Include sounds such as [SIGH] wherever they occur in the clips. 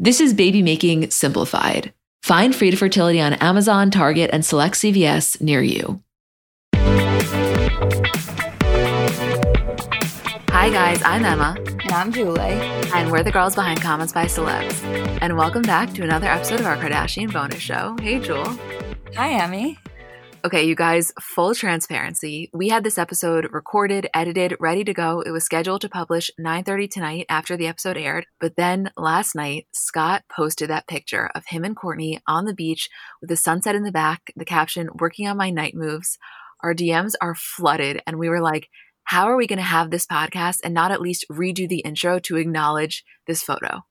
This is baby making simplified. Find Frida Fertility on Amazon, Target, and select CVS near you. Hi, guys, I'm Emma. And I'm Julie. And we're the girls behind Comments by Celebs. And welcome back to another episode of our Kardashian bonus show. Hey, Jewel. Hi, Emmy. Okay, you guys, full transparency. We had this episode recorded, edited, ready to go. It was scheduled to publish 9:30 tonight after the episode aired, but then last night, Scott posted that picture of him and Kourtney on the beach with the sunset in the back, the caption, "Working on my night moves." Our DMs are flooded and we were like, "How are we going to have this podcast and not at least redo the intro to acknowledge this photo?"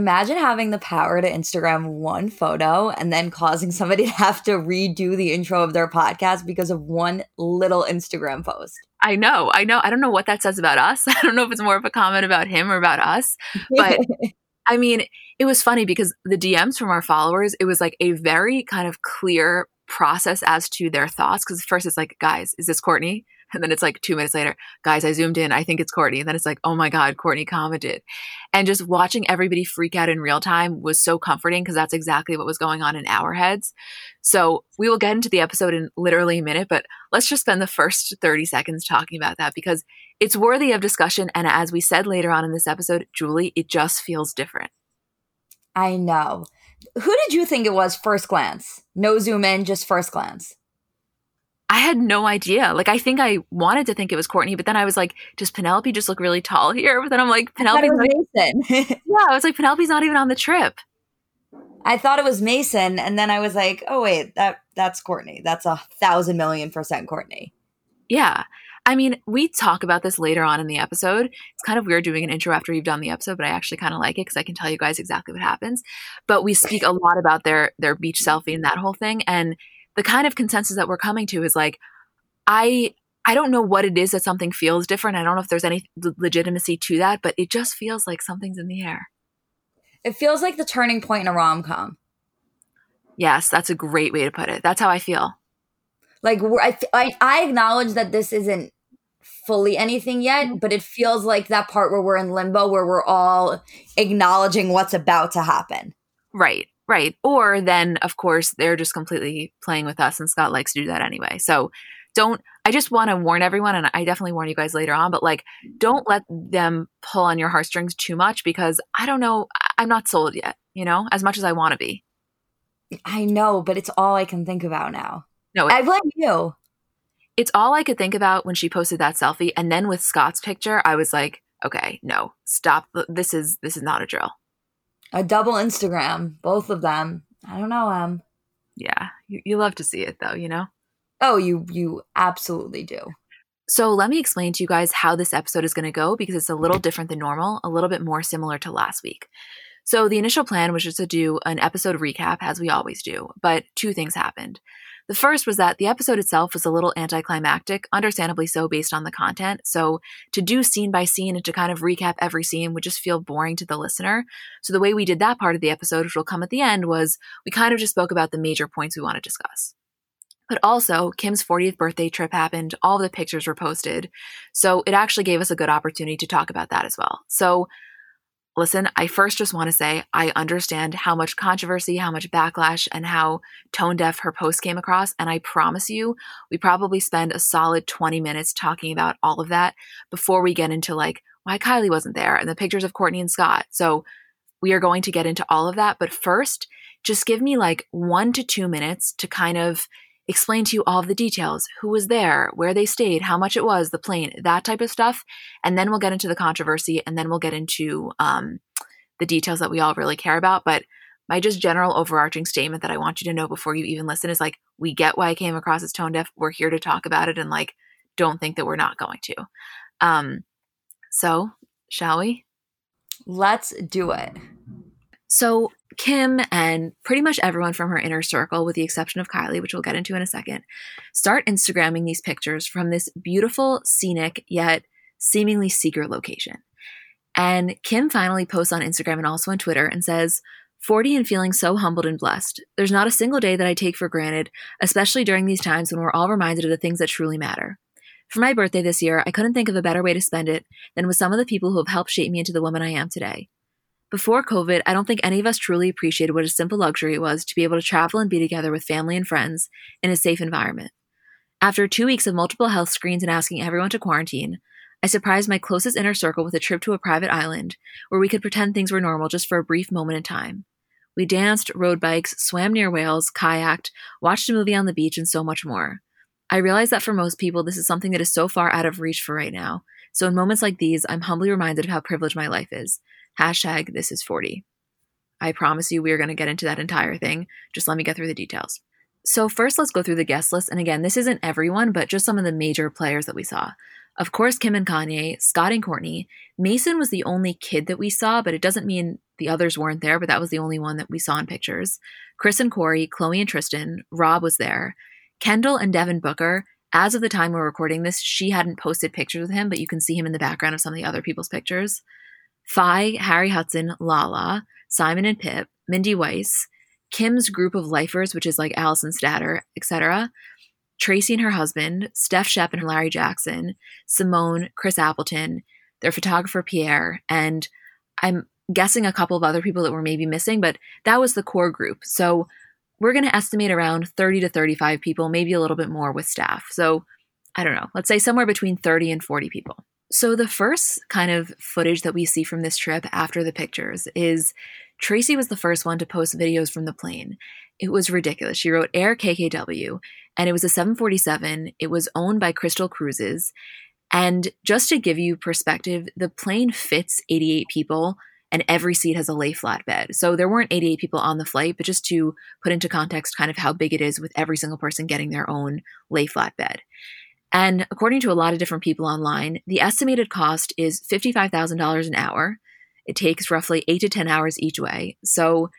Imagine having the power to Instagram one photo and then causing somebody [LAUGHS] to have to redo the intro of their podcast because of one little Instagram post. I know, I know. I don't know what that says about us. [LAUGHS] I don't know if it's more of a comment about him or about us. But [LAUGHS] I mean, it was funny because the DMs from our followers, it was like a very kind of clear process as to their thoughts. Because first it's like, guys, is this Kourtney? And then it's like two minutes later, guys, I zoomed in. I think it's Kourtney. And then it's like, oh my God, Kourtney commented. And just watching everybody freak out in real time was so comforting because that's exactly what was going on in our heads. So we will get into the episode in literally a minute, but let's just spend the first 30 seconds talking about that because it's worthy of discussion. And as we said later on in this episode, Julie, it just feels different. I know. Who did you think it was first glance? No zoom in, just first glance. I had no idea. Like, I think I wanted to think it was Kourtney, but then I was like, does Penelope just look really tall here? But then I'm like, Penelope. Mason. [LAUGHS] yeah, I was like, Penelope's not even on the trip. I thought it was Mason, and then I was like, oh wait, that that's Kourtney. That's a thousand million percent Kourtney. Yeah. I mean, we talk about this later on in the episode. It's kind of weird doing an intro after you've done the episode, but I actually kind of like it because I can tell you guys exactly what happens. But we speak a lot about their their beach selfie and that whole thing. And the kind of consensus that we're coming to is like, I I don't know what it is that something feels different. I don't know if there's any legitimacy to that, but it just feels like something's in the air. It feels like the turning point in a rom com. Yes, that's a great way to put it. That's how I feel. Like I, I, I acknowledge that this isn't fully anything yet, mm-hmm. but it feels like that part where we're in limbo, where we're all acknowledging what's about to happen. Right. Right. Or then, of course, they're just completely playing with us, and Scott likes to do that anyway. So don't, I just want to warn everyone, and I definitely warn you guys later on, but like, don't let them pull on your heartstrings too much because I don't know, I'm not sold yet, you know, as much as I want to be. I know, but it's all I can think about now. No, I blame you. It's all I could think about when she posted that selfie. And then with Scott's picture, I was like, okay, no, stop. This is, this is not a drill a double Instagram, both of them. I don't know. Um, yeah, you, you love to see it though, you know. Oh, you you absolutely do. So let me explain to you guys how this episode is going to go because it's a little different than normal, a little bit more similar to last week. So the initial plan was just to do an episode recap as we always do, but two things happened. The first was that the episode itself was a little anticlimactic, understandably so based on the content. So to do scene by scene and to kind of recap every scene would just feel boring to the listener. So the way we did that part of the episode, which will come at the end, was we kind of just spoke about the major points we want to discuss. But also, Kim's 40th birthday trip happened, all the pictures were posted. So it actually gave us a good opportunity to talk about that as well. So Listen, I first just want to say I understand how much controversy, how much backlash, and how tone deaf her post came across. And I promise you, we probably spend a solid 20 minutes talking about all of that before we get into like why Kylie wasn't there and the pictures of Kourtney and Scott. So we are going to get into all of that. But first, just give me like one to two minutes to kind of explain to you all of the details who was there, where they stayed, how much it was, the plane, that type of stuff. And then we'll get into the controversy and then we'll get into um, the details that we all really care about. But my just general overarching statement that I want you to know before you even listen is like, we get why I came across as tone deaf. We're here to talk about it and like, don't think that we're not going to. Um, so, shall we? Let's do it. So, Kim and pretty much everyone from her inner circle, with the exception of Kylie, which we'll get into in a second, start Instagramming these pictures from this beautiful, scenic, yet seemingly secret location. And Kim finally posts on Instagram and also on Twitter and says, 40 and feeling so humbled and blessed. There's not a single day that I take for granted, especially during these times when we're all reminded of the things that truly matter. For my birthday this year, I couldn't think of a better way to spend it than with some of the people who have helped shape me into the woman I am today. Before COVID, I don't think any of us truly appreciated what a simple luxury it was to be able to travel and be together with family and friends in a safe environment. After two weeks of multiple health screens and asking everyone to quarantine, I surprised my closest inner circle with a trip to a private island where we could pretend things were normal just for a brief moment in time. We danced, rode bikes, swam near whales, kayaked, watched a movie on the beach, and so much more. I realize that for most people, this is something that is so far out of reach for right now. So in moments like these, I'm humbly reminded of how privileged my life is. Hashtag this is 40. I promise you we are going to get into that entire thing. Just let me get through the details. So, first, let's go through the guest list. And again, this isn't everyone, but just some of the major players that we saw. Of course, Kim and Kanye, Scott and Kourtney. Mason was the only kid that we saw, but it doesn't mean the others weren't there, but that was the only one that we saw in pictures. Kris and Corey, Khloe and Tristan, Rob was there. Kendall and Devin Booker, as of the time we're recording this, she hadn't posted pictures with him, but you can see him in the background of some of the other people's pictures. Fai, Harry Hudson, Lala, Simon and Pip, Mindy Weiss, Kim's group of lifers, which is like Allison Statter, etc., Tracy and her husband, Steph Shep and Larry Jackson, Simone, Chris Appleton, their photographer Pierre, and I'm guessing a couple of other people that were maybe missing, but that was the core group. So we're going to estimate around 30 to 35 people, maybe a little bit more with staff. So I don't know, let's say somewhere between 30 and 40 people. So, the first kind of footage that we see from this trip after the pictures is Tracy was the first one to post videos from the plane. It was ridiculous. She wrote Air KKW, and it was a 747. It was owned by Crystal Cruises. And just to give you perspective, the plane fits 88 people, and every seat has a lay flat bed. So there weren't 88 people on the flight, but just to put into context kind of how big it is with every single person getting their own lay flat bed. And according to a lot of different people online, the estimated cost is $55,000 an hour. It takes roughly eight to 10 hours each way. So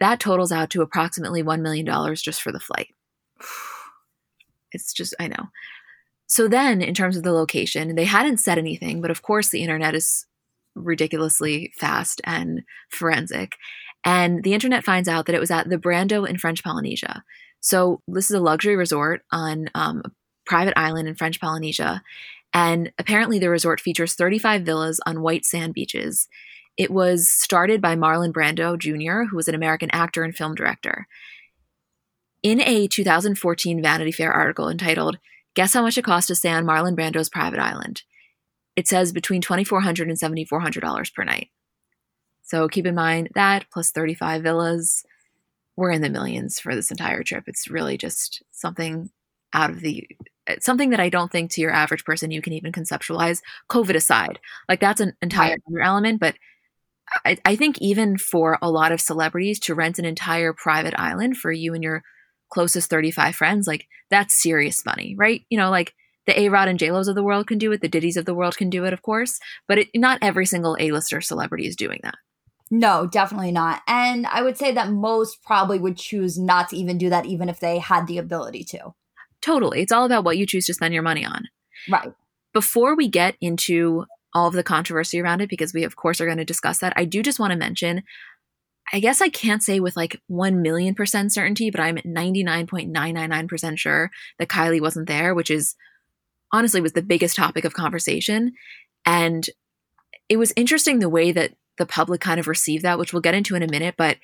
that totals out to approximately $1 million just for the flight. [SIGHS] It's just, I know. So then, in terms of the location, they hadn't said anything, but of course, the internet is ridiculously fast and forensic. And the internet finds out that it was at the Brando in French Polynesia. So this is a luxury resort on um, private island in French Polynesia. And apparently, the resort features 35 villas on white sand beaches. It was started by Marlon Brando Jr., who was an American actor and film director. In a 2014 Vanity Fair article entitled, Guess How Much It Costs to Stay on Marlon Brando's Private Island? It says between $2,400 and $7,400 per night. So keep in mind that plus 35 villas, we're in the millions for this entire trip. It's really just something out of the uh, something that I don't think to your average person you can even conceptualize, COVID aside. Like that's an entire right. other element, but I, I, think even for a lot of celebrities to rent an entire private island for you and your closest 35 friends, like that's serious money, right? You know, like the A Rod and J Lo's of the world can do it, the Diddy's of the world can do it, of course, but it, not every single A lister celebrity is doing that. No, definitely not. And I would say that most probably would choose not to even do that, even if they had the ability to. Totally. It's all about what you choose to spend your money on. Right. Before we get into all of the controversy around it, because we, of course, are going to discuss that, I do just want to mention I guess I can't say with like 1 million percent certainty, but I'm 99.999% sure that Kylie wasn't there, which is honestly was the biggest topic of conversation. And it was interesting the way that the public kind of received that, which we'll get into in a minute, but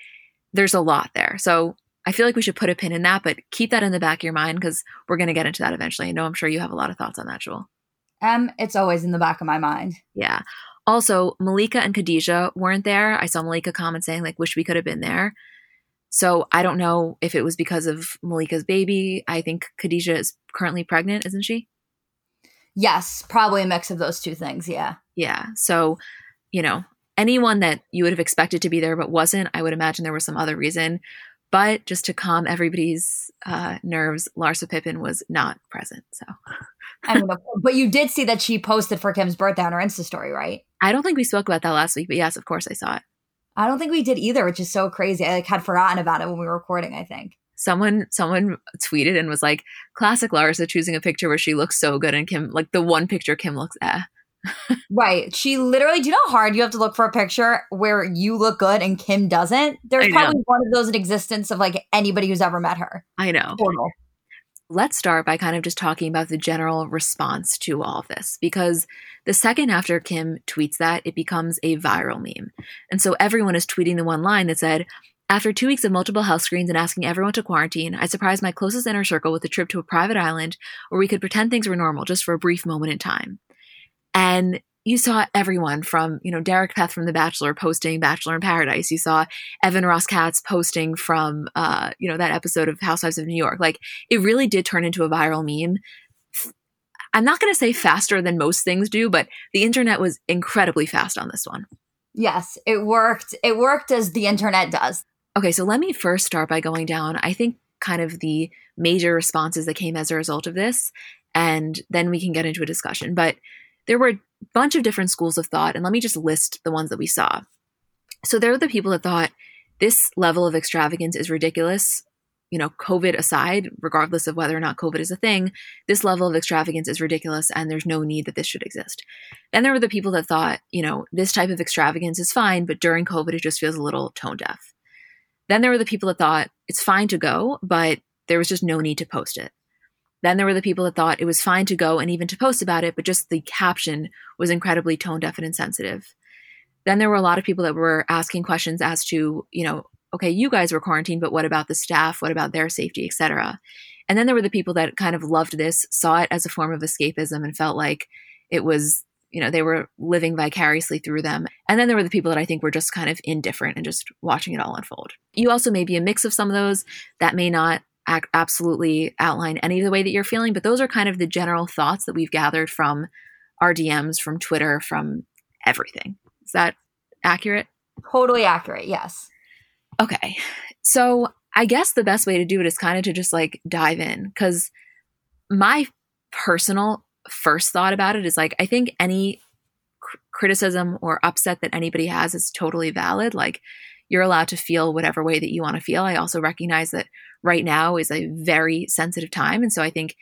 there's a lot there. So I feel like we should put a pin in that, but keep that in the back of your mind because we're going to get into that eventually. I know I'm sure you have a lot of thoughts on that, Jewel. Um, it's always in the back of my mind. Yeah. Also, Malika and Khadijah weren't there. I saw Malika comment saying, like, wish we could have been there. So I don't know if it was because of Malika's baby. I think Khadijah is currently pregnant, isn't she? Yes, probably a mix of those two things. Yeah. Yeah. So, you know, anyone that you would have expected to be there but wasn't, I would imagine there was some other reason. But just to calm everybody's uh, nerves, Larsa Pippen was not present. So, I mean, but you did see that she posted for Kim's birthday on her Insta story, right? I don't think we spoke about that last week, but yes, of course I saw it. I don't think we did either, which is so crazy. I like had forgotten about it when we were recording. I think someone someone tweeted and was like, "Classic Larsa choosing a picture where she looks so good," and Kim like the one picture Kim looks eh. Right. She literally, do you know how hard you have to look for a picture where you look good and Kim doesn't? There's probably one of those in existence of like anybody who's ever met her. I know. Total. Let's start by kind of just talking about the general response to all of this because the second after Kim tweets that, it becomes a viral meme. And so everyone is tweeting the one line that said, after two weeks of multiple health screens and asking everyone to quarantine, I surprised my closest inner circle with a trip to a private island where we could pretend things were normal just for a brief moment in time. And you saw everyone from, you know, Derek Peth from The Bachelor posting Bachelor in Paradise. You saw Evan Ross Katz posting from, uh, you know, that episode of Housewives of New York. Like, it really did turn into a viral meme. I'm not going to say faster than most things do, but the internet was incredibly fast on this one. Yes, it worked. It worked as the internet does. Okay, so let me first start by going down, I think, kind of the major responses that came as a result of this, and then we can get into a discussion. But there were a bunch of different schools of thought, and let me just list the ones that we saw. So there were the people that thought this level of extravagance is ridiculous. You know, COVID aside, regardless of whether or not COVID is a thing, this level of extravagance is ridiculous and there's no need that this should exist. Then there were the people that thought, you know, this type of extravagance is fine, but during COVID, it just feels a little tone deaf. Then there were the people that thought it's fine to go, but there was just no need to post it. Then there were the people that thought it was fine to go and even to post about it, but just the caption was incredibly tone deaf and insensitive. Then there were a lot of people that were asking questions as to, you know, okay, you guys were quarantined, but what about the staff? What about their safety, etc. And then there were the people that kind of loved this, saw it as a form of escapism, and felt like it was you know, they were living vicariously through them. And then there were the people that I think were just kind of indifferent and just watching it all unfold. You also may be a mix of some of those that may not ac- absolutely outline any of the way that you're feeling, but those are kind of the general thoughts that we've gathered from our DMs, from Twitter, from everything. Is that accurate? Totally accurate, yes. Okay. So I guess the best way to do it is kind of to just like dive in because my personal first thought about it is like, I think any cr- criticism or upset that anybody has is totally valid. Like, you're allowed to feel whatever way that you want to feel. I also recognize that right now is a very sensitive time. And so I think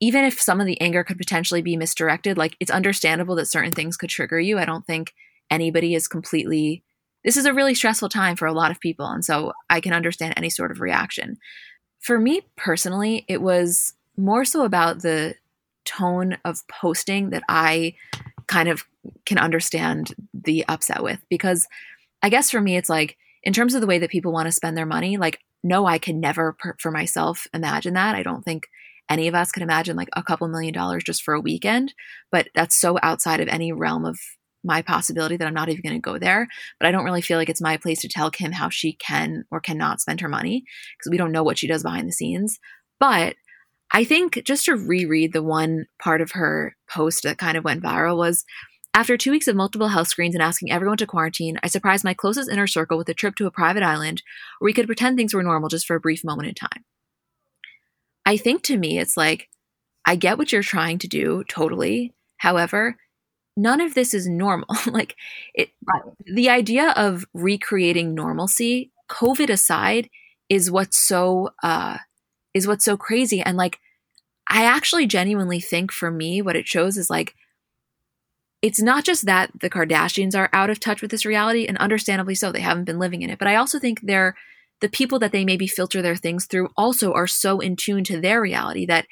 even if some of the anger could potentially be misdirected, like it's understandable that certain things could trigger you. I don't think anybody is completely, this is a really stressful time for a lot of people. And so I can understand any sort of reaction. For me personally, it was more so about the tone of posting that I kind of can understand the upset with because I guess for me it's like in terms of the way that people want to spend their money like no I can never per- for myself imagine that I don't think any of us can imagine like a couple million dollars just for a weekend but that's so outside of any realm of my possibility that I'm not even going to go there. But I don't really feel like it's my place to tell Kim how she can or cannot spend her money because we don't know what she does behind the scenes. But I think just to reread the one part of her post that kind of went viral was after two weeks of multiple health screens and asking everyone to quarantine, I surprised my closest inner circle with a trip to a private island where we could pretend things were normal just for a brief moment in time. I think to me, it's like, I get what you're trying to do totally. However, none of this is normal. [LAUGHS] like it, the idea of recreating normalcy, COVID aside, is what's so, uh, is what's so crazy. And like, I actually genuinely think for me, what it shows is like, it's not just that the Kardashians are out of touch with this reality, and understandably so, they haven't been living in it. But I also think they're the people that they maybe filter their things through also are so in tune to their reality that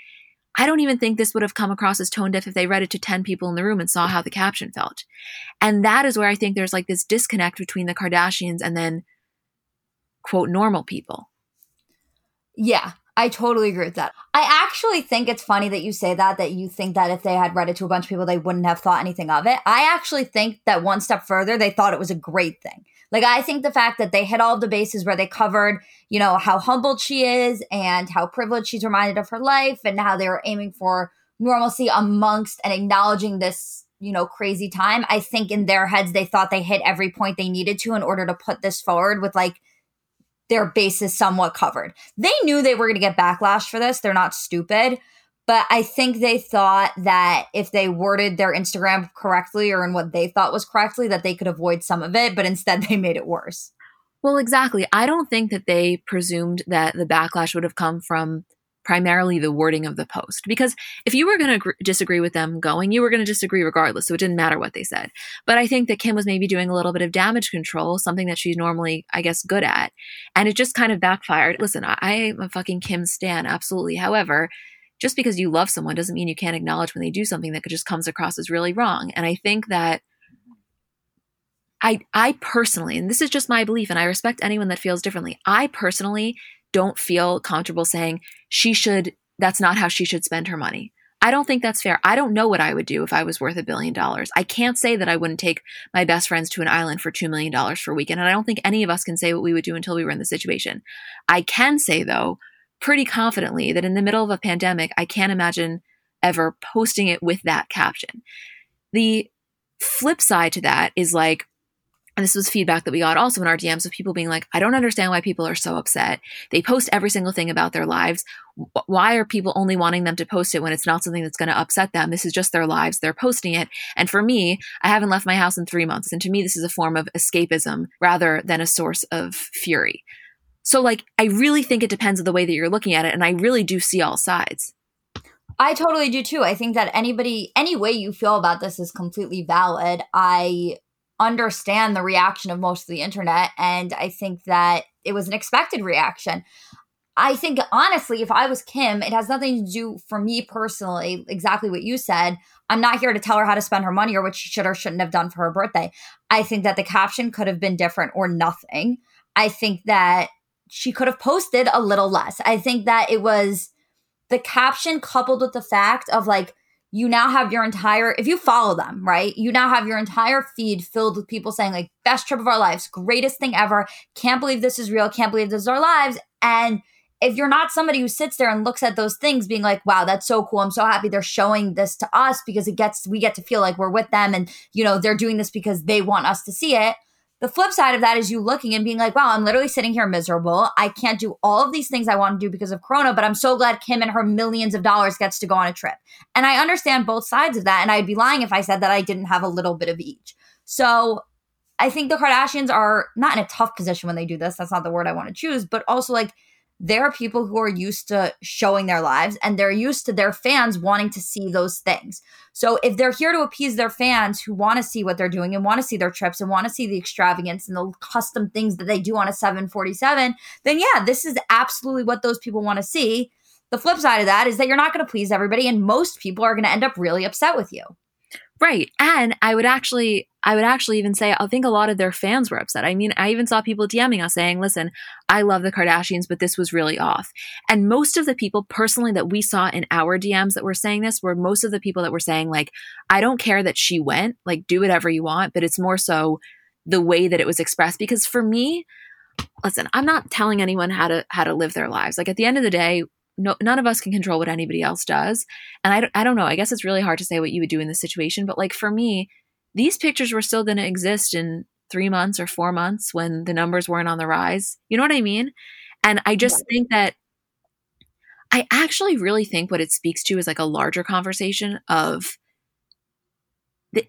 I don't even think this would have come across as tone deaf if they read it to 10 people in the room and saw how the caption felt. And that is where I think there's like this disconnect between the Kardashians and then, quote, normal people. Yeah. I totally agree with that. I actually think it's funny that you say that, that you think that if they had read it to a bunch of people, they wouldn't have thought anything of it. I actually think that one step further, they thought it was a great thing. Like I think the fact that they hit all the bases where they covered, you know, how humbled she is and how privileged she's reminded of her life and how they were aiming for normalcy amongst and acknowledging this, you know, crazy time. I think in their heads they thought they hit every point they needed to in order to put this forward with like their bases somewhat covered. They knew they were going to get backlash for this. They're not stupid. But I think they thought that if they worded their Instagram correctly or in what they thought was correctly, that they could avoid some of it. But instead, they made it worse. Well, exactly. I don't think that they presumed that the backlash would have come from primarily the wording of the post. Because if you were going to gr- disagree with them going, you were going to disagree regardless. So it didn't matter what they said. But I think that Kim was maybe doing a little bit of damage control, something that she's normally, I guess, good at. And it just kind of backfired. Listen, I, I am a fucking Kim Stan, absolutely. However, just because you love someone doesn't mean you can't acknowledge when they do something that just comes across as really wrong. And I think that I I personally, and this is just my belief, and I respect anyone that feels differently. I personally don't feel comfortable saying she should that's not how she should spend her money. I don't think that's fair. I don't know what I would do if I was worth a billion dollars. I can't say that I wouldn't take my best friends to an island for $2 million for a weekend. And I don't think any of us can say what we would do until we were in the situation. I can say, though, pretty confidently that in the middle of a pandemic, I can't imagine ever posting it with that caption. The flip side to that is like, and this was feedback that we got also in our DMs of people being like, I don't understand why people are so upset. They post every single thing about their lives. Why are people only wanting them to post it when it's not something that's going to upset them? This is just their lives. They're posting it. And for me, I haven't left my house in three months. And to me, this is a form of escapism rather than a source of fury. So, like, I really think it depends on the way that you're looking at it. And I really do see all sides. I totally do too. I think that anybody, any way you feel about this is completely valid. I understand the reaction of most of the internet. And I think that it was an expected reaction. I think, honestly, if I was Kim, it has nothing to do for me personally, exactly what you said. I'm not here to tell her how to spend her money or what she should or shouldn't have done for her birthday. I think that the caption could have been different or nothing. I think that she could have posted a little less. I think that it was the caption coupled with the fact of like, you now have your entire, if you follow them, right? You now have your entire feed filled with people saying, like, best trip of our lives, greatest thing ever, can't believe this is real, can't believe this is our lives. And if you're not somebody who sits there and looks at those things being like wow that's so cool i'm so happy they're showing this to us because it gets we get to feel like we're with them and you know they're doing this because they want us to see it the flip side of that is you looking and being like, wow, I'm literally sitting here miserable. I can't do all of these things I want to do because of Corona, but I'm so glad Kim and her millions of dollars gets to go on a trip. And I understand both sides of that. And I'd be lying if I said that I didn't have a little bit of each. So I think the Kardashians are not in a tough position when they do this. That's not the word I want to choose, but also like there are people who are used to showing their lives and they're used to their fans wanting to see those things. So if they're here to appease their fans who want to see what they're doing and want to see their trips and want to see the extravagance and the custom things that they do on a 747, then yeah, this is absolutely what those people want to see. The flip side of that is that you're not going to please everybody and most people are going to end up really upset with you. Right. And I would actually I would actually even say I think a lot of their fans were upset. I mean, I even saw people DMing us saying, "Listen, I love the Kardashians, but this was really off." And most of the people personally that we saw in our DMs that were saying this were most of the people that were saying like, "I don't care that she went, like do whatever you want, but it's more so the way that it was expressed because for me, listen, I'm not telling anyone how to how to live their lives. Like at the end of the day, no, none of us can control what anybody else does. And I don't, I don't know. I guess it's really hard to say what you would do in this situation. But like for me, these pictures were still going to exist in three months or four months when the numbers weren't on the rise. You know what I mean? And I just yeah. think that I actually really think what it speaks to is like a larger conversation of the,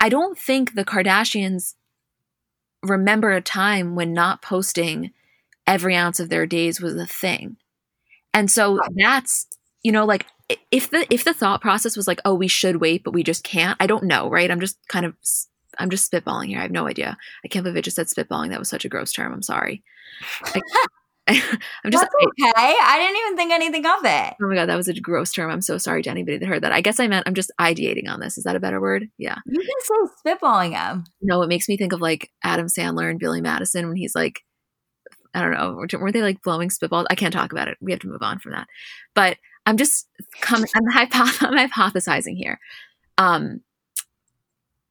I don't think the Kardashians remember a time when not posting every ounce of their days was a thing. And so that's, you know, like if the if the thought process was like, oh, we should wait, but we just can't. I don't know, right? I'm just kind of I'm just spitballing here. I have no idea. I can't believe it just said spitballing. That was such a gross term. I'm sorry. I, [LAUGHS] am just That's okay. I didn't even think anything of it. Oh my god, that was a gross term. I'm so sorry to anybody that heard that. I guess I meant I'm just ideating on this. Is that a better word? Yeah. You can say spitballing him. No, it makes me think of like Adam Sandler and Billy Madison when he's like, I don't know, weren't they like blowing spitballs? I can't talk about it. We have to move on from that. But I'm just coming. I'm, [LAUGHS] I'm hypothesizing here. Um,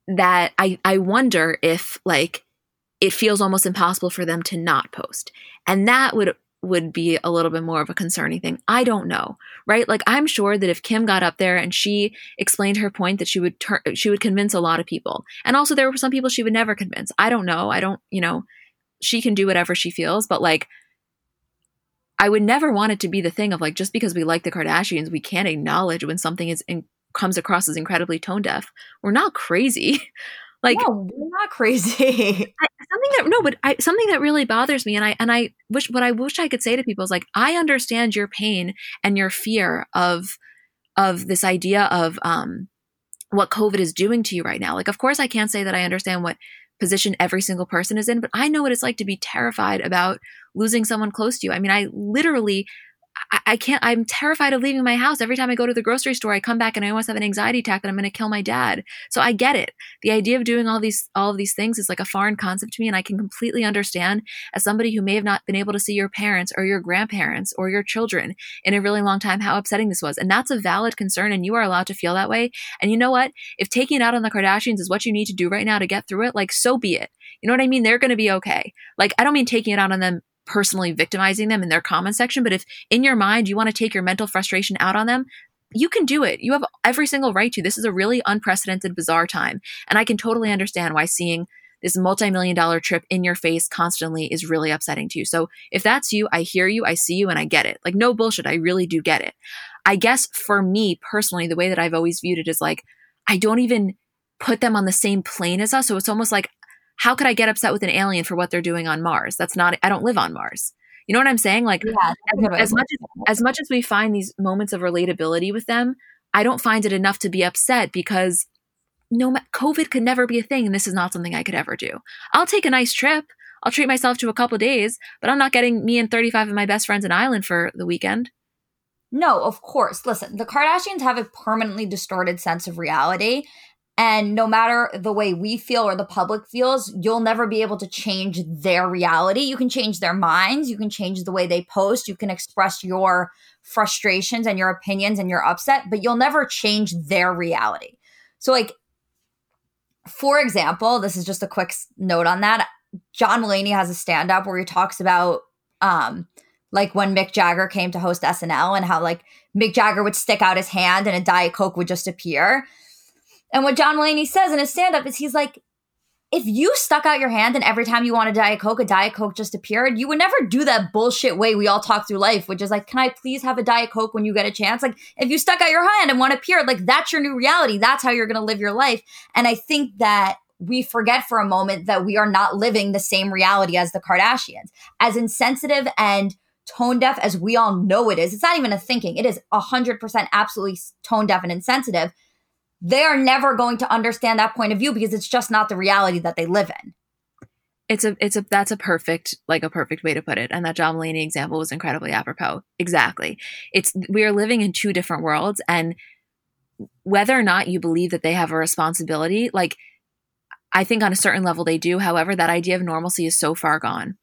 that I I wonder if like it feels almost impossible for them to not post. And that would would be a little bit more of a concerning thing. I don't know, right? Like I'm sure that if Kim got up there and she explained her point that she would turn she would convince a lot of people. And also there were some people she would never convince. I don't know. I don't, you know, she can do whatever she feels, but like I would never want it to be the thing of like just because we like the Kardashians, we can't acknowledge when something is in, comes across as incredibly tone deaf. We're not crazy. [LAUGHS] like no, we're not crazy. [LAUGHS] I, something that no, but I, something that really bothers me, and I and I wish what I wish I could say to people is like I understand your pain and your fear of of this idea of um what COVID is doing to you right now. Like, of course, I can't say that I understand what position every single person is in, but I know what it's like to be terrified about losing someone close to you. I mean, I literally I, can't, I'm terrified of leaving my house. Every time I go to the grocery store, I come back and I almost have an anxiety attack that I'm going to kill my dad. So I get it. The idea of doing all these, all of these things is like a foreign concept to me. And I can completely understand as somebody who may have not been able to see your parents or your grandparents or your children in a really long time, how upsetting this was. And that's a valid concern. And you are allowed to feel that way. And you know what? If taking it out on the Kardashians is what you need to do right now to get through it, like so be it. You know what I mean? They're going to be okay. Like, I don't mean taking it out on them personally victimizing them in their comment section. But if in your mind you want to take your mental frustration out on them, you can do it. You have every single right to. This is a really unprecedented, bizarre time. And I can totally understand why seeing this multi-million dollar trip in your face constantly is really upsetting to you. So if that's you, I hear you, I see you, and I get it. Like no bullshit. I really do get it. I guess for me personally, the way that I've always viewed it is like, I don't even put them on the same plane as us. So it's almost like how could I get upset with an alien for what they're doing on Mars? That's not, I don't live on Mars. You know what I'm saying? Like, yeah, as, as much as, as much as we find these moments of relatability with them, I don't find it enough to be upset because no, COVID could never be a thing, and this is not something I could ever do. I'll take a nice trip. I'll treat myself to a couple days, but I'm not getting me and 35 of my best friends an island for the weekend. No, of course. Listen, the Kardashians have a permanently distorted sense of reality. And no matter the way we feel or the public feels, you'll never be able to change their reality. You can change their minds, you can change the way they post, you can express your frustrations and your opinions and your upset, but you'll never change their reality. So, like, for example, this is just a quick note on that. John Mulaney has a stand up where he talks about, um, like when Mick Jagger came to host SNL and how like Mick Jagger would stick out his hand and a Diet Coke would just appear. And what John Mulaney says in his stand up is he's like, if you stuck out your hand and every time you want a Diet Coke, a Diet Coke just appeared, you would never do that bullshit way we all talk through life, which is like, can I please have a Diet Coke when you get a chance? Like, if you stuck out your hand and one appeared, like, that's your new reality. That's how you're going to live your life. And I think that we forget for a moment that we are not living the same reality as the Kardashians. As insensitive and tone deaf as we all know it is, it's not even a thinking. It is 100% absolutely tone deaf and insensitive they are never going to understand that point of view because it's just not the reality that they live in. It's a it's a that's a perfect like a perfect way to put it. And that John Mulaney example was incredibly apropos. Exactly. It's we are living in two different worlds and whether or not you believe that they have a responsibility, like I think on a certain level they do. However, that idea of normalcy is so far gone.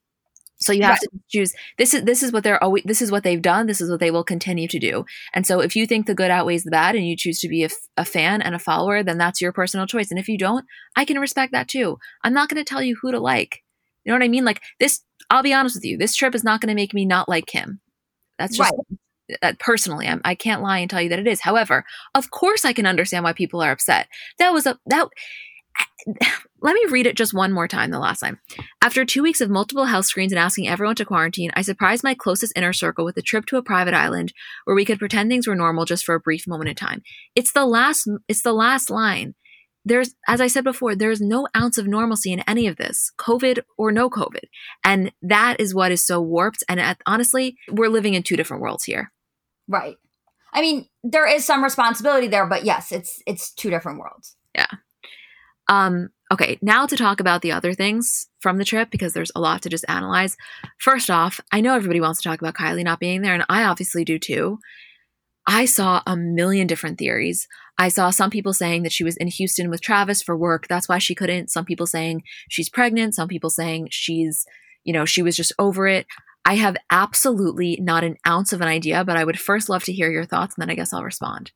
So you have right. to choose. This is this is what they're always. This is what they've done. This is what they will continue to do. And so, if you think the good outweighs the bad, and you choose to be a, a fan and a follower, then that's your personal choice. And if you don't, I can respect that too. I'm not going to tell you who to like. You know what I mean? Like this. I'll be honest with you. This trip is not going to make me not like him. That's just right. that personally. I'm, I can't lie and tell you that it is. However, of course, I can understand why people are upset. That was a that let me read it just one more time the last time. After two weeks of multiple health screens and asking everyone to quarantine, I surprised my closest inner circle with a trip to a private island where we could pretend things were normal just for a brief moment in time. It's the last it's the last line. There's as I said before, there's no ounce of normalcy in any of this, COVID or no COVID. And that is what is so warped and at, honestly, we're living in two different worlds here. Right. I mean, there is some responsibility there, but yes, it's it's two different worlds. Yeah. Um, okay, now to talk about the other things from the trip because there's a lot to just analyze. First off, I know everybody wants to talk about Kylie not being there, and I obviously do too. I saw a million different theories. I saw some people saying that she was in Houston with Travis for work. That's why she couldn't. Some people saying she's pregnant. Some people saying she's, you know, she was just over it. I have absolutely not an ounce of an idea, but I would first love to hear your thoughts and then I guess I'll respond.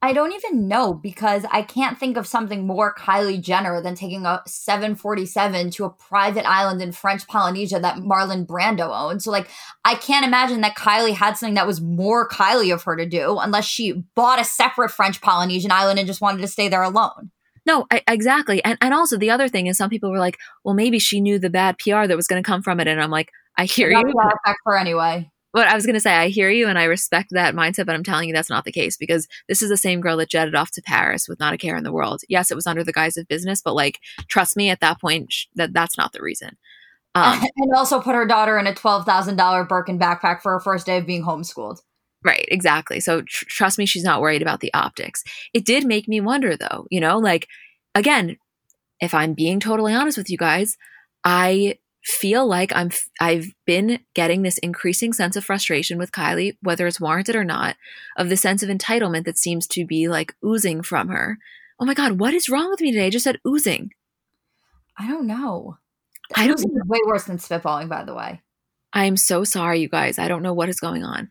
I don't even know because I can't think of something more Kylie Jenner than taking a 747 to a private island in French Polynesia that Marlon Brando owned. So, like, I can't imagine that Kylie had something that was more Kylie of her to do unless she bought a separate French Polynesian island and just wanted to stay there alone. No, I, exactly. And, and also, the other thing is, some people were like, well, maybe she knew the bad PR that was going to come from it. And I'm like, I hear you. Back for anyway. But I was going to say, I hear you and I respect that mindset, but I'm telling you that's not the case because this is the same girl that jetted off to Paris with not a care in the world. Yes, it was under the guise of business, but like, trust me, at that point, sh- that that's not the reason. Um, [LAUGHS] and also put her daughter in a $12,000 Birkin backpack for her first day of being homeschooled. Right, exactly. So tr- trust me, she's not worried about the optics. It did make me wonder though, you know, like, again, if I'm being totally honest with you guys, I feel like I'm I've been getting this increasing sense of frustration with Kylie, whether it's warranted or not, of the sense of entitlement that seems to be like oozing from her. Oh my god, what is wrong with me today? I just said oozing. I don't know. I don't know. way worse than spitballing, by the way. I'm so sorry, you guys. I don't know what is going on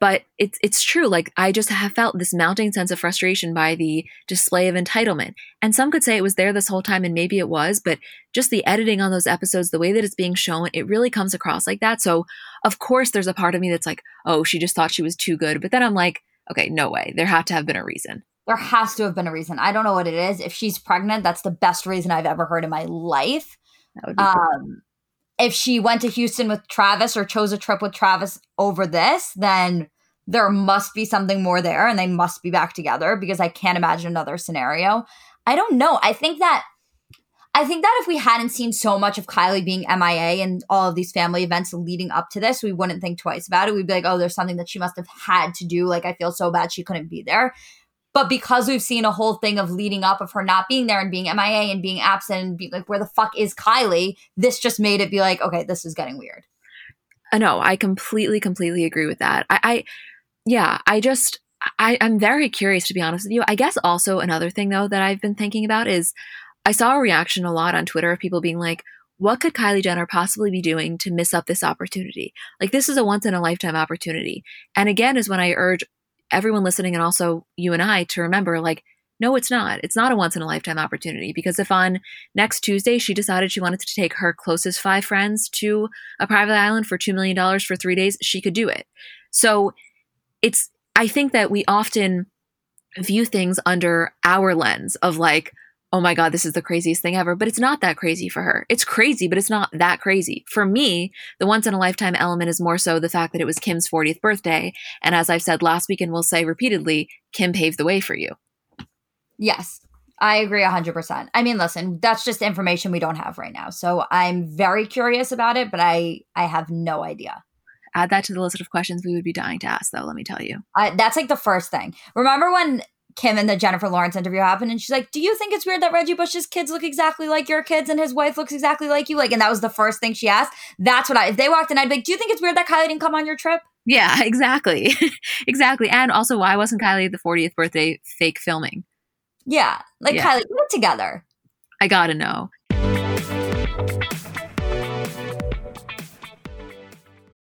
but it's it's true like i just have felt this mounting sense of frustration by the display of entitlement. And some could say it was there this whole time and maybe it was but just the editing on those episodes the way that it's being shown it really comes across like that. So of course there's a part of me that's like oh she just thought she was too good. But then i'm like okay no way. There had to have been a reason. There has to have been a reason. I don't know what it is. If she's pregnant that's the best reason i've ever heard in my life. Um, if she went to Houston with Travis or chose a trip with Travis over this, then there must be something more there and they must be back together because I can't imagine another scenario. I don't know. I think that I think that if we hadn't seen so much of Kylie being MIA and all of these family events leading up to this, we wouldn't think twice about it. We'd be like, oh, there's something that she must have had to do. Like, I feel so bad she couldn't be there. But because we've seen a whole thing of leading up of her not being there and being MIA and being absent and being like, where the fuck is Kylie? This just made it be like, okay, this is getting weird. Know. I completely, completely agree with that. I, I yeah, I just, I, I'm very curious to be honest with you. I guess also another thing though that I've been thinking about is I saw a reaction a lot on Twitter of people being like, what could Kylie Jenner possibly be doing to miss up this opportunity? Like, this is a once in a lifetime opportunity. And again, is when I urge everyone listening and also you and I to remember like, no, it's not. It's not a once in a lifetime opportunity because if on next Tuesday she decided she wanted to take her closest five friends to a private island for $2 million for three days, she could do it. So it's, I think that we often view things under our lens of like, oh my God, this is the craziest thing ever. But it's not that crazy for her. It's crazy, but it's not that crazy. For me, the once in a lifetime element is more so the fact that it was Kim's 40th birthday. And as I've said last week and will say repeatedly, Kim paved the way for you. Yes, I agree 100%. I mean, listen, that's just information we don't have right now. So I'm very curious about it, but I I have no idea. Add that to the list of questions we would be dying to ask, though, let me tell you. Uh, that's like the first thing. Remember when Kim and the Jennifer Lawrence interview happened, and she's like, "Do you think it's weird that Reggie Bush's kids look exactly like your kids, and his wife looks exactly like you?" Like, and that was the first thing she asked. That's what I. If they walked in, I'd be like, "Do you think it's weird that Kylie didn't come on your trip?" Yeah, [LAUGHS] exactly, [LAUGHS] exactly. And also, why wasn't Kylie at the 40th birthday fake filming? Yeah, like yeah. Kylie, put it together. I gotta know.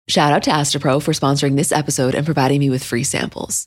Shout out to Astepro for sponsoring this episode and providing me with free samples.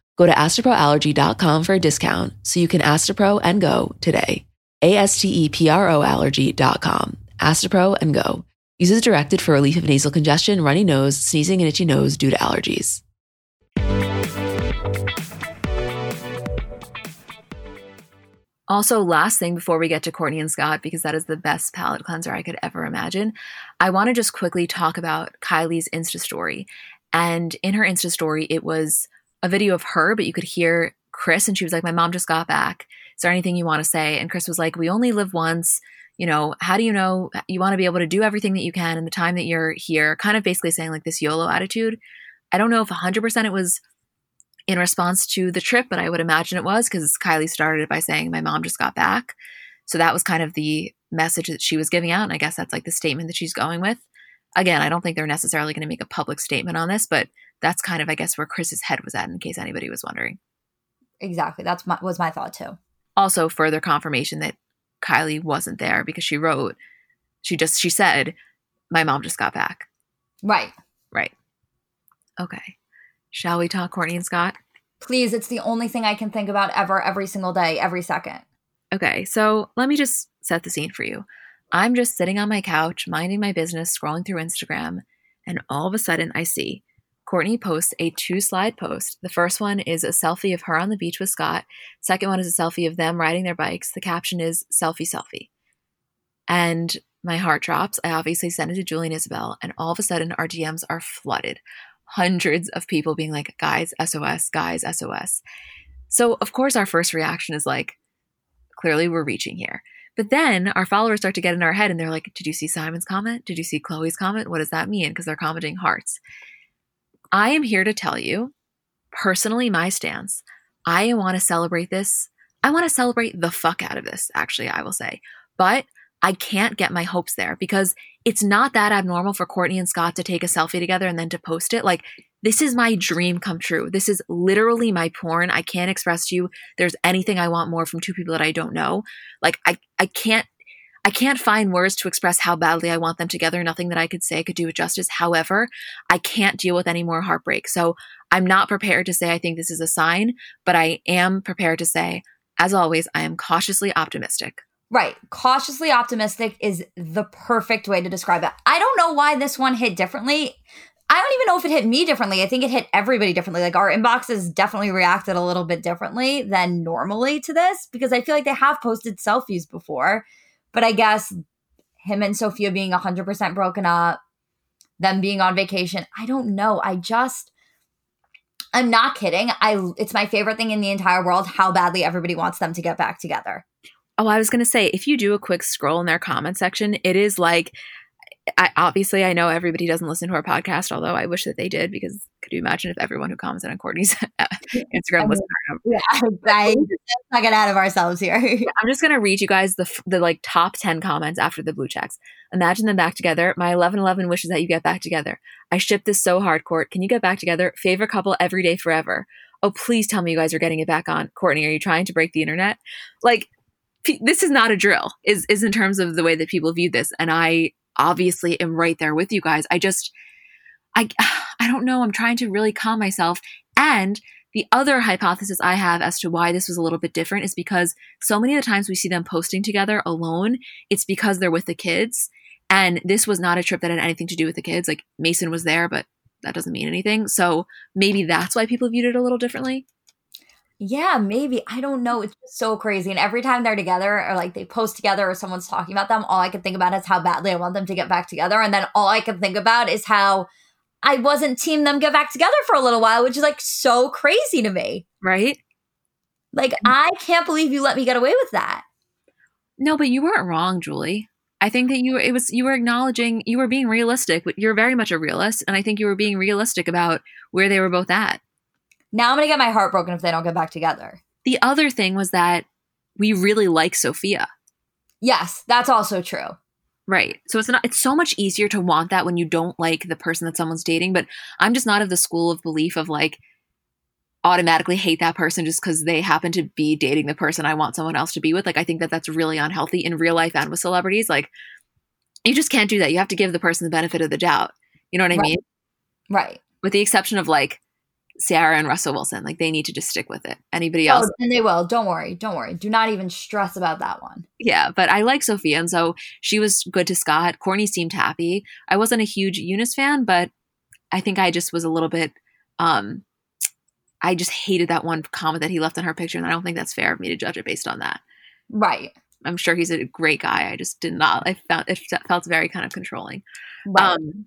Go to asteproallergy.com for a discount so you can Astepro and go today. A S T E P R O allergy.com. Astepro and go. Uses directed for relief of nasal congestion, runny nose, sneezing, and itchy nose due to allergies. Also, last thing before we get to Kourtney and Scott, because that is the best palate cleanser I could ever imagine, I want to just quickly talk about Kylie's Insta story. And in her Insta story, it was a video of her, but you could hear Kris. and she was like, My mom just got back. Is there anything you want to say? And Kris was like, We only live once. You know, how do you know you want to be able to do everything that you can in the time that you're here? Kind of basically saying like this YOLO attitude. I don't know if 100% it was in response to the trip, but I would imagine it was because Kylie started by saying, My mom just got back. So that was kind of the message that she was giving out. And I guess that's like the statement that she's going with. Again, I don't think they're necessarily going to make a public statement on this, but that's kind of, I guess, where Kris's head was at, in case anybody was wondering. Exactly. That's my, was my thought too. Also, further confirmation that Kylie wasn't there because she wrote, she just, she said, my mom just got back. Right. Right. Okay. Shall we talk Kourtney and Scott? Please, it's the only thing I can think about ever, every single day, every second. Okay, so let me just set the scene for you. I'm just sitting on my couch, minding my business, scrolling through Instagram, and all of a sudden I see Kourtney posts a two slide post. The first one is a selfie of her on the beach with Scott. Second one is a selfie of them riding their bikes. The caption is selfie selfie. And my heart drops. I obviously send it to Julie and Isabel, and all of a sudden our DMs are flooded hundreds of people being like, guys, SOS, guys, SOS. So, of course, our first reaction is like, clearly we're reaching here. But then our followers start to get in our head and they're like, Did you see Simon's comment? Did you see Khloe's comment? What does that mean? Because they're commenting hearts. I am here to tell you, personally, my stance. I want to celebrate this. I want to celebrate the fuck out of this, actually, I will say. But I can't get my hopes there because it's not that abnormal for Kourtney and Scott to take a selfie together and then to post it. Like, this is my dream come true. This is literally my porn. I can't express to you there's anything I want more from two people that I don't know. Like, I, I can't. I can't find words to express how badly I want them together. Nothing that I could say could do it justice. However, I can't deal with any more heartbreak. So I'm not prepared to say I think this is a sign, but I am prepared to say, as always, I am cautiously optimistic. Right. Cautiously optimistic is the perfect way to describe it. I don't know why this one hit differently. I don't even know if it hit me differently. I think it hit everybody differently. Like our inboxes definitely reacted a little bit differently than normally to this because I feel like they have posted selfies before. But I guess him and Sofia being 100% broken up, them being on vacation, I don't know. I just I'm not kidding. I it's my favorite thing in the entire world how badly everybody wants them to get back together. Oh, I was going to say, if you do a quick scroll in their comment section, it is like, I, obviously, I know everybody doesn't listen to our podcast, although I wish that they did because could you imagine if everyone who commented on Kourtney's [LAUGHS] Instagram was? [LAUGHS] Yeah, [LAUGHS] right. Let's not get out of ourselves here. I'm just gonna read you guys the the like top ten comments after the blue checks. Imagine them back together. My 1111 wishes that you get back together. I ship this so hard, Court. Can you get back together? Favorite couple every day forever. Oh, please tell me you guys are getting it back on. Kourtney, are you trying to break the internet? Like this is not a drill is is in terms of the way that people view this and i obviously am right there with you guys. I just i [SIGHS] i don't know. I'm trying to really calm myself. And the other hypothesis i have as to why this was a little bit different is because so many of the times we see them posting together alone it's because they're with the kids. And this was not a trip that had anything to do with the kids. Like mason was there but that doesn't mean anything. So maybe that's why people viewed it a little differently yeah, maybe. I don't know. It's just so crazy. And every time they're together or like they post together or someone's talking about them, all I can think about is how badly I want them to get back together. And then all I can think about is how I wasn't team them get back together for a little while, which is like so crazy to me. Right? Like, mm. I can't believe you let me get away with that. No, but you weren't wrong, Julie. I think that you were, it was you were acknowledging you were being realistic. You're very much a realist, and I think you were being realistic about where they were both at. Now I'm going to get my heart broken if they don't get back together. The other thing was that we really like Sofia. Yes, that's also true. Right. So it's not it's so much easier to want that when you don't like the person that someone's dating, but I'm just not of the school of belief of like automatically hate that person just cuz they happen to be dating the person I want someone else to be with. Like I think that that's really unhealthy in real life and with celebrities. Like you just can't do that. You have to give the person the benefit of the doubt. You know what I right. mean? Right. With the exception of like Ciara and Russell Wilson. Like they need to just stick with it. Anybody else? Oh, and they will. Don't worry. Don't worry. Do not even stress about that one. Yeah, but I like Sofia, and so she was good to Scott. Corny seemed happy. I wasn't a huge Younes fan, but I think I just was a little bit. um I just hated that one comment that he left on her picture, and I don't think that's fair of me to judge it based on that. Right. I'm sure he's a great guy. I just did not. I found it felt very kind of controlling. Right. Um,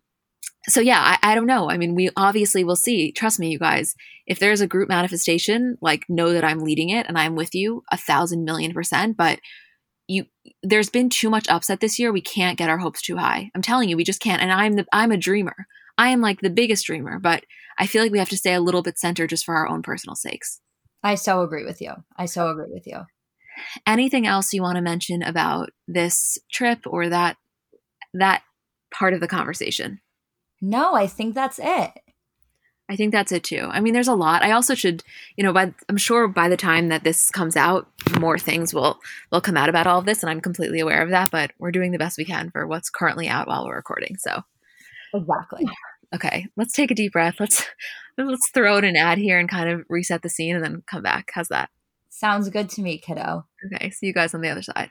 so yeah, I, I don't know. I mean, we obviously will see. Trust me, you guys. If there's a group manifestation, like know that I'm leading it and I'm with you a thousand million percent. But you, there's been too much upset this year. We can't get our hopes too high. I'm telling you, we just can't. And I'm the I'm a dreamer. I am like the biggest dreamer, but I feel like we have to stay a little bit centered just for our own personal sakes. I so agree with you. I so agree with you. Anything else you want to mention about this trip or that that part of the conversation? No, I think that's it. I think that's it too. I mean, there's a lot. I also should, you know, by I'm sure by the time that this comes out, more things will will come out about all of this, and I'm completely aware of that. But we're doing the best we can for what's currently out while we're recording. So, exactly. Okay, let's take a deep breath. Let's let's throw in an ad here and kind of reset the scene, and then come back. How's that? Sounds good to me, kiddo. Okay, see you guys on the other side.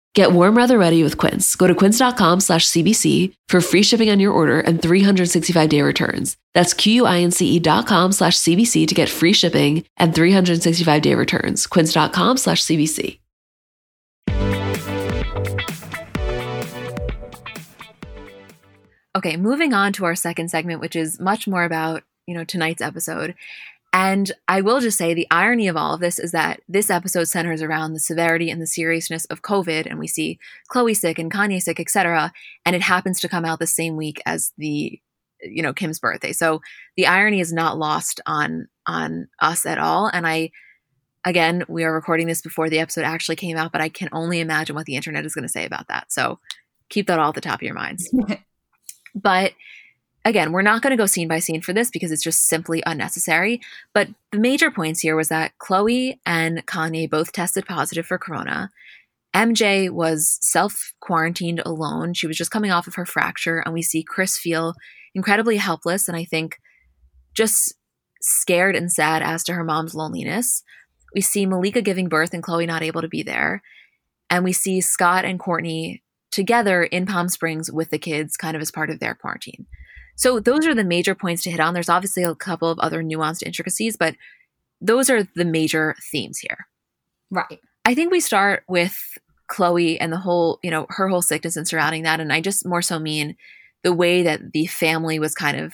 Get warm weather ready with Quince. Go to quince.com slash CBC for free shipping on your order and 365 day returns. That's Q-U-I-N-C-E dot com slash CBC to get free shipping and 365 day returns. Quince.com slash CBC. Okay, moving on to our second segment, which is much more about, you know, tonight's episode. And I will just say the irony of all of this is that this episode centers around the severity and the seriousness of COVID, and we see Khloe sick and Kanye sick, etc. And it happens to come out the same week as the, you know, Kim's birthday. So the irony is not lost on on us at all. And I, again, we are recording this before the episode actually came out, but I can only imagine what the internet is going to say about that. So keep that all at the top of your minds. [LAUGHS] but again, we're not going to go scene by scene for this because it's just simply unnecessary. But the major points here was that Khloe and Kanye both tested positive for corona. MJ was self quarantined alone. She was just coming off of her fracture, and we see Kris feel incredibly helpless and I think just scared and sad as to her mom's loneliness. We see Malika giving birth and Khloe not able to be there. And we see Scott and Kourtney together in Palm Springs with the kids, kind of as part of their quarantine. So those are the major points to hit on. There's obviously a couple of other nuanced intricacies, but those are the major themes here. Right. I think we start with Khloe and the whole, you know, her whole sickness and surrounding that. And I just more so mean the way that the family was kind of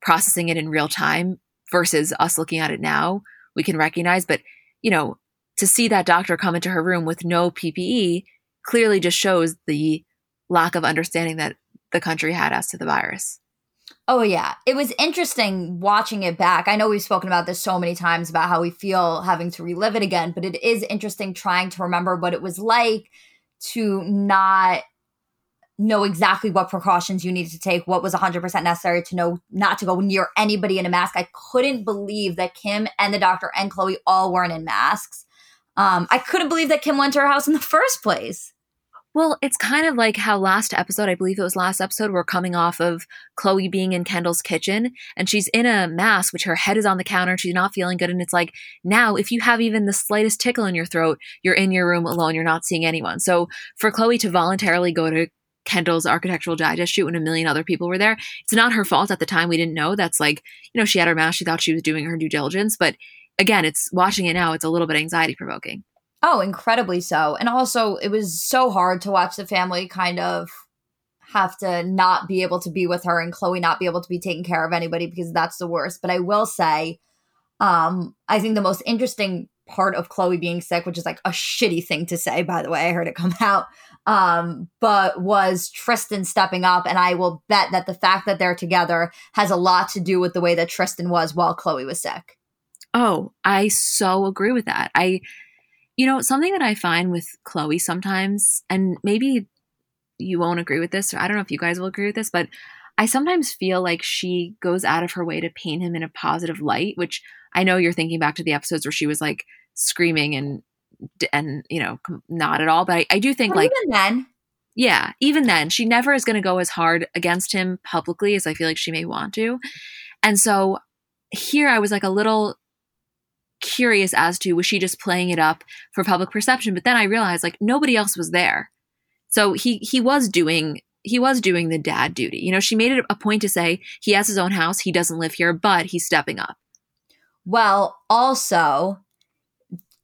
processing it in real time versus us looking at it now, we can recognize. But, you know, to see that doctor come into her room with no PPE clearly just shows the lack of understanding that the country had as to the virus. Oh yeah, it was interesting watching it back. I know we've spoken about this so many times about how we feel having to relive it again, but it is interesting trying to remember what it was like to not know exactly what precautions you needed to take, what was 100% necessary to know not to go near anybody in a mask. I couldn't believe that Kim and the doctor and Khloe all weren't in masks. Um, I couldn't believe that Kim went to her house in the first place. Well, it's kind of like how last episode, I believe it was last episode, we're coming off of Khloe being in Kendall's kitchen and she's in a mask, which her head is on the counter. She's not feeling good. And it's like, now, if you have even the slightest tickle in your throat, you're in your room alone. You're not seeing anyone. So for Khloe to voluntarily go to Kendall's architectural digest shoot when a million other people were there, it's not her fault at the time. We didn't know. That's like, you know, she had her mask. She thought she was doing her due diligence. But again, it's watching it now, it's a little bit anxiety provoking. Oh, incredibly so. And also, it was so hard to watch the family kind of have to not be able to be with her and Khloe not be able to be taking care of anybody because that's the worst. But I will say, um, I think the most interesting part of Khloe being sick, which is like a shitty thing to say, by the way, I heard it come [LAUGHS] out, um, but was Tristan stepping up. And I will bet that the fact that they're together has a lot to do with the way that Tristan was while Khloe was sick. Oh, I so agree with that. I, you know, something that I find with Khloe sometimes, and maybe you won't agree with this, or I don't know if you guys will agree with this, but I sometimes feel like she goes out of her way to paint him in a positive light, which I know you're thinking back to the episodes where she was like screaming and and you know not at all, but I, I do think well, like even then, yeah, even then she never is going to go as hard against him publicly as I feel like she may want to, and so here I was like a little curious as to was she just playing it up for public perception, but then I realized like nobody else was there, so he he was doing he was doing the dad duty. You know, she made it a point to say he has his own house, he doesn't live here, but he's stepping up. Well, also,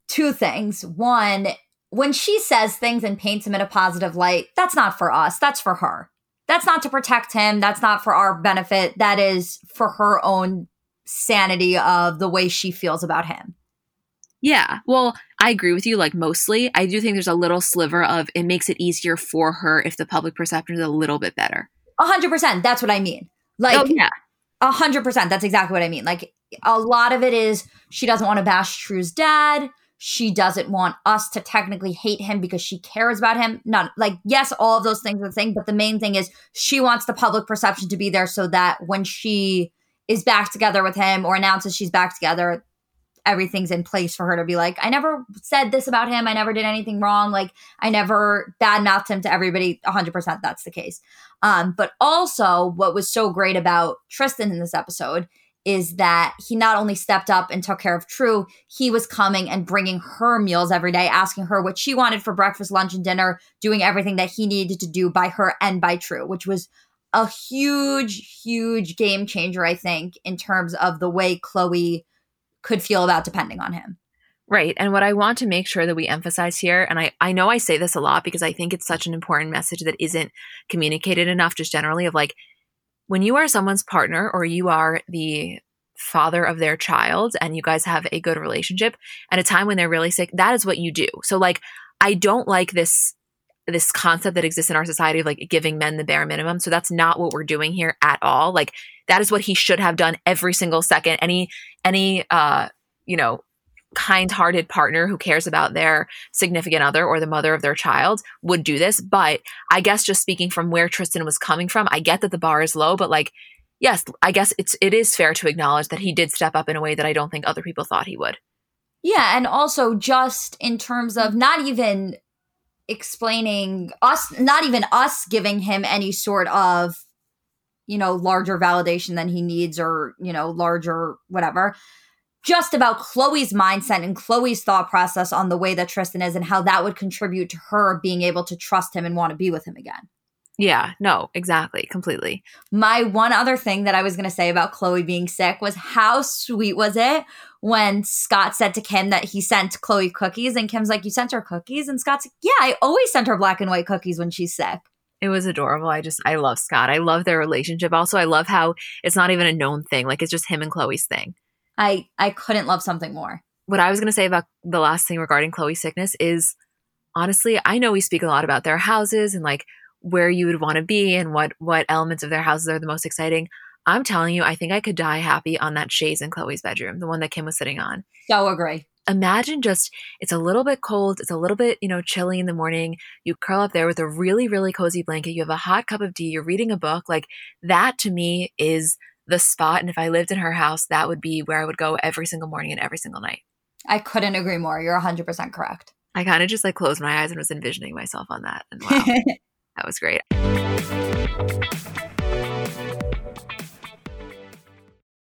two things. One, when she says things and paints him in a positive light, that's not for us, that's for her. That's not to protect him, that's not for our benefit. That is for her own sanity of the way she feels about him. Yeah. Well, I agree with you, like mostly. I do think there's a little sliver of it makes it easier for her if the public perception is a little bit better. A hundred percent. That's what I mean. Like, oh, yeah. A hundred percent. That's exactly what I mean. Like, a lot of it is she doesn't want to bash True's dad. She doesn't want us to technically hate him because she cares about him. Not like, yes, all of those things are the thing, but the main thing is she wants the public perception to be there so that when she is back together with him or announces she's back together, everything's in place for her to be like, I never said this about him. I never did anything wrong. Like, I never badmouthed him to everybody. 100% that's the case. Um, but also, what was so great about Tristan in this episode is that he not only stepped up and took care of True, he was coming and bringing her meals every day, asking her what she wanted for breakfast, lunch, and dinner, doing everything that he needed to do by her and by True, which was a huge, huge game changer, I think, in terms of the way Khloe could feel about depending on him. Right. And what I want to make sure that we emphasize here, and I, I know I say this a lot because I think it's such an important message that isn't communicated enough, just generally, of like, when you are someone's partner or you are the father of their child and you guys have a good relationship at a time when they're really sick, that is what you do. So like I don't like this this concept that exists in our society of like giving men the bare minimum. So that's not what we're doing here at all. Like that is what he should have done every single second. Any any uh, you know, kind-hearted partner who cares about their significant other or the mother of their child would do this but i guess just speaking from where tristan was coming from i get that the bar is low but like yes i guess it's it is fair to acknowledge that he did step up in a way that i don't think other people thought he would yeah and also just in terms of not even explaining us not even us giving him any sort of you know larger validation than he needs or you know larger whatever just about Khloe's mindset and Khloe's thought process on the way that Tristan is and how that would contribute to her being able to trust him and want to be with him again. Yeah, no, exactly, completely. My one other thing that I was going to say about Khloe being sick was how sweet was it when Scott said to Kim that he sent Khloe cookies and Kim's like, You sent her cookies? And Scott's like, Yeah, I always send her black and white cookies when she's sick. It was adorable. I just, I love Scott. I love their relationship. Also, I love how it's not even a known thing. Like, it's just him and Khloe's thing. I I couldn't love something more. What I was going to say about the last thing regarding Khloe's sickness is honestly, I know we speak a lot about their houses and like where you would want to be and what what elements of their houses are the most exciting. I'm telling you, I think I could die happy on that chaise in Khloe's bedroom, the one that Kim was sitting on. So agree. Imagine just it's a little bit cold, it's a little bit, you know, chilly in the morning. You curl up there with a really, really cozy blanket, you have a hot cup of tea, you're reading a book. Like that to me is the spot. And if I lived in her house, that would be where I would go every single morning and every single night. I couldn't agree more. You're 100% correct. I kind of just like closed my eyes and was envisioning myself on that. And wow, [LAUGHS] that was great.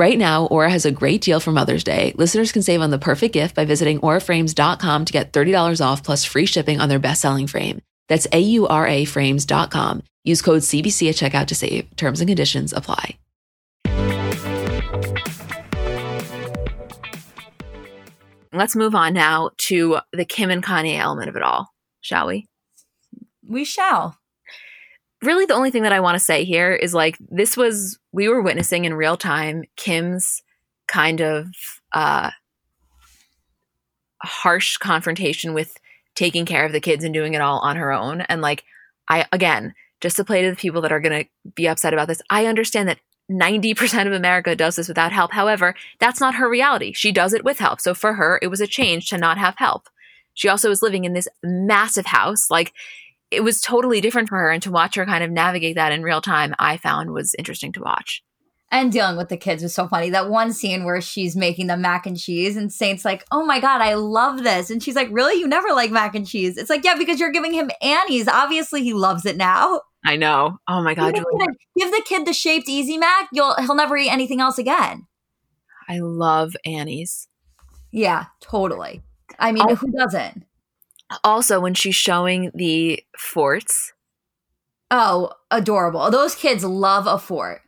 Right now, Aura has a great deal for Mother's Day. Listeners can save on the perfect gift by visiting auraframes.com to get $30 off plus free shipping on their best-selling frame. That's A-U-R-A frames.com. Use code CBC at checkout to save. Terms and conditions apply. Let's move on now to the Kim and Kanye element of it all, shall we? We shall. Really, the only thing that I want to say here is like, this was, we were witnessing in real time Kim's kind of uh, harsh confrontation with taking care of the kids and doing it all on her own. And like, I, again, just to play to the people that are going to be upset about this, I understand that 90% of America does this without help. However, that's not her reality. She does it with help. So for her, it was a change to not have help. She also was living in this massive house. Like it was totally different for her. And to watch her kind of navigate that in real time, I found was interesting to watch. And dealing with the kids was so funny. That one scene where she's making the mac and cheese, and Saint's like, "Oh my god, I love this," and she's like, "Really? You never like mac and cheese?" It's like, "Yeah, because you're giving him Annie's. Obviously, he loves it now." I know. Oh my god, give the, kid, the shaped Easy Mac. You'll he'll never eat anything else again. I love Annie's. Yeah, totally. I mean, oh. who doesn't? Also, when she's showing the forts. Oh, adorable. Those kids love a fort.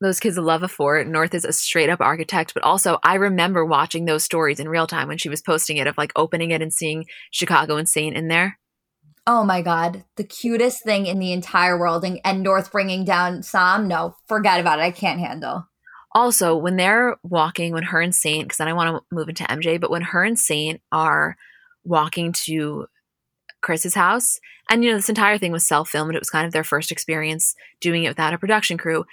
Those kids love a fort. North is a straight up architect, but also I remember watching those stories in real time when she was posting it of like opening it and seeing Chicago and Saint in there. Oh my God, the cutest thing in the entire world. And, and North bringing down Psalm, no, forget about it. I can't handle. Also, when they're walking, when her and Saint, because then I want to move into MJ, but when her and Saint are walking to Kris's house, and you know, this entire thing was self filmed, it was kind of their first experience doing it without a production crew.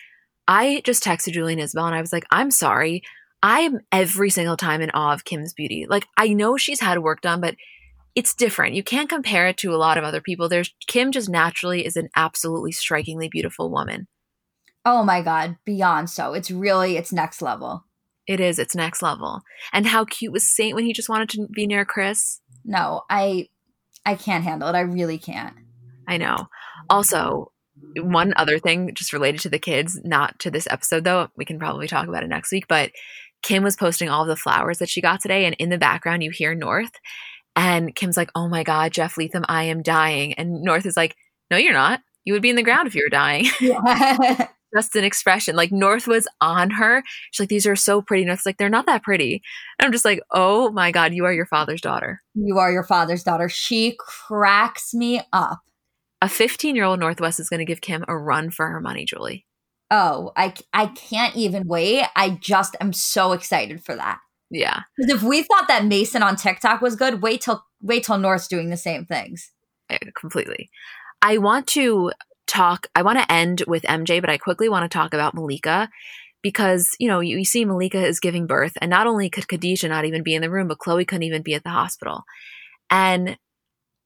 I just texted Julie and Isabel and I was like, I'm sorry. I'm every single time in awe of Kim's beauty. Like, I know she's had work done, but it's different. You can't compare it to a lot of other people. There's Kim just naturally is an absolutely strikingly beautiful woman. Oh my god, beyond so. It's really it's next level. It is, it's next level. And how cute was Saint when he just wanted to be near Kris? No, I I can't handle it. I really can't. I know. Also, one other thing just related to the kids, not to this episode though. We can probably talk about it next week, but Kim was posting all of the flowers that she got today and in the background you hear North and Kim's like, oh my God, Jeff Leatham, I am dying. And North is like, no, you're not. You would be in the ground if you were dying. Yeah. [LAUGHS] Just an expression. Like North was on her. She's like, these are so pretty. North's like, they're not that pretty. And I'm just like, oh my God, you are your father's daughter. You are your father's daughter. She cracks me up. A 15 year old North West is going to give Kim a run for her money, Julie. Oh, I, I can't even wait. I just am so excited for that. Yeah. Because if we thought that Mason on TikTok was good, wait till wait till North's doing the same things. I, completely. I want to talk. I want to end with MJ, but I quickly want to talk about Malika because you know you, you see Malika is giving birth, and not only could Khadijah not even be in the room, but Khloe couldn't even be at the hospital, and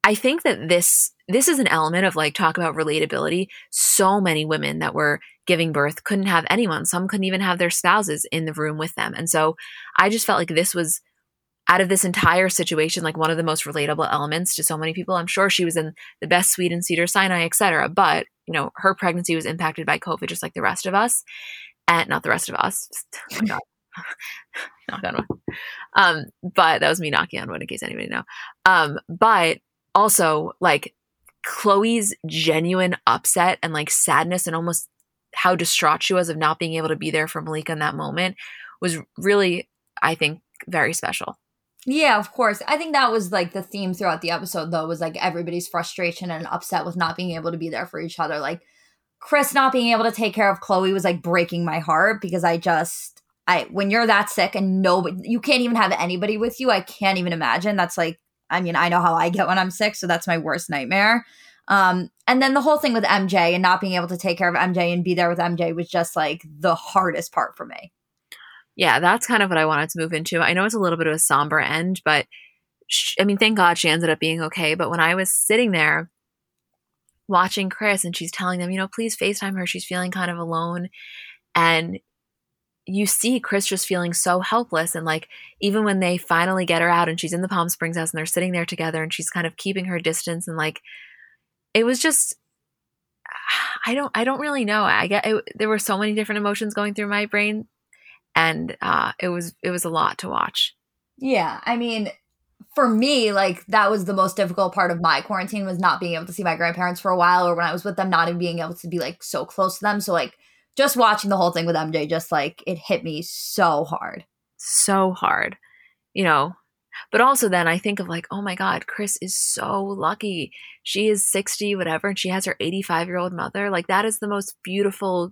I think that this this is an element of like talk about relatability. So many women that were giving birth couldn't have anyone. Some couldn't even have their spouses in the room with them. And so I just felt like this was out of this entire situation, like one of the most relatable elements to so many people. I'm sure she was in the best suite in Cedar Sinai, etc. But, you know, her pregnancy was impacted by COVID just like the rest of us. And not the rest of us. [LAUGHS] Oh my God. [LAUGHS] knock on wood. Um, but that was me knocking on wood in case anybody know. Um, but also like Khloe's genuine upset and like sadness and almost how distraught she was of not being able to be there for Malika in that moment was really, I think, very special. Yeah, of course. I think that was like the theme throughout the episode, though, was like everybody's frustration and upset with not being able to be there for each other. Like Kris not being able to take care of Khloe was like breaking my heart because I just, I when you're that sick and nobody, you can't even have anybody with you. I can't even imagine. That's like I mean, I know how I get when I'm sick, so that's my worst nightmare. Um, and then the whole thing with MJ and not being able to take care of MJ and be there with MJ was just like the hardest part for me. Yeah, that's kind of what I wanted to move into. I know it's a little bit of a somber end, but I mean, thank God she ended up being okay. But when I was sitting there watching Kris and she's telling them, you know, please FaceTime her, she's feeling kind of alone. And you see Kris just feeling so helpless. And like, even when they finally get her out and she's in the Palm Springs house and they're sitting there together and she's kind of keeping her distance and like, it was just, [SIGHS] I don't, I don't really know. I get it, there were so many different emotions going through my brain and uh, it was, it was a lot to watch. Yeah. I mean, for me, like that was the most difficult part of my quarantine was not being able to see my grandparents for a while, or when I was with them, not even being able to be like so close to them. So like just watching the whole thing with MJ, just like it hit me so hard. So hard. You know, but also then I think of like, oh my God, Kris is so lucky. She is 60, whatever, and she has her 85 year old mother. Like that is the most beautiful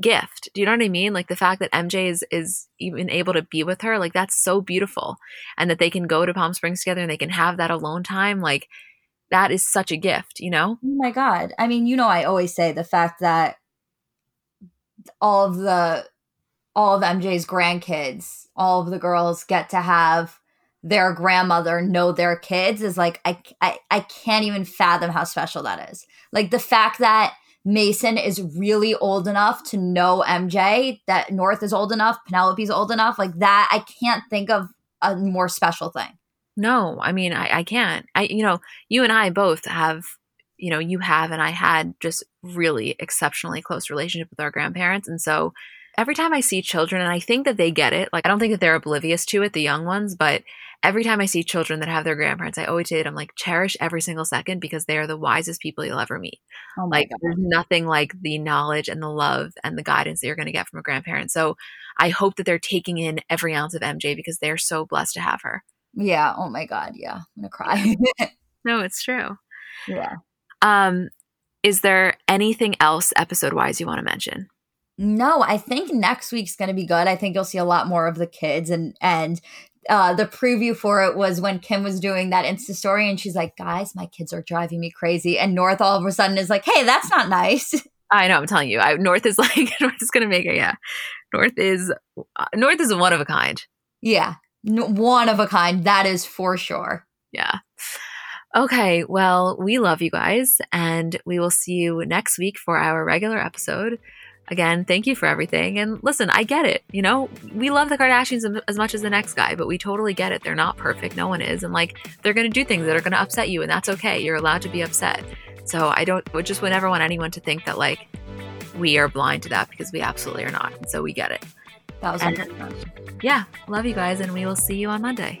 gift. Do you know what I mean? Like the fact that MJ is is even able to be with her, like that's so beautiful. And that they can go to Palm Springs together and they can have that alone time, like that is such a gift, you know? Oh my god. I mean, you know I always say the fact that all of the all of MJ's grandkids, all of the girls get to have their grandmother know their kids is like I, I I can't even fathom how special that is. Like the fact that Mason is really old enough to know MJ, that North is old enough, Penelope's old enough, like that. I can't think of a more special thing. No, I mean, I, I can't. I, you know, you and I both have, you know, you have and I had just really exceptionally close relationship with our grandparents. And so every time I see children, and I think that they get it, like, I don't think that they're oblivious to it, the young ones, but every time I see children that have their grandparents, I always say it, I'm like, cherish every single second because they are the wisest people you'll ever meet. Oh like, God. there's nothing like the knowledge and the love and the guidance that you're going to get from a grandparent. So I hope that they're taking in every ounce of MJ because they're so blessed to have her. Yeah. Oh my God. Yeah. I'm going to cry. [LAUGHS] no, it's true. Yeah. Um, is there anything else episode wise you want to mention? No, I think next week's going to be good. I think you'll see a lot more of the kids and and uh, the preview for it was when Kim was doing that Insta story and she's like, guys, my kids are driving me crazy. And North all of a sudden is like, hey, that's not nice. [LAUGHS] I know. I'm telling you, I, North is [LAUGHS] like North is gonna make it. Yeah, North is uh, North is a one of a kind. Yeah, one of a kind. That is for sure. Yeah. Okay. Well, we love you guys, and we will see you next week for our regular episode. Again, thank you for everything. And listen, I get it. You know, we love the Kardashians as much as the next guy, but we totally get it. They're not perfect. No one is. And like, they're going to do things that are going to upset you, and that's okay. You're allowed to be upset. So I don't, just would never want anyone to think that like we are blind to that because we absolutely are not. And so we get it. That was and, Yeah. Love you guys, and we will see you on Monday.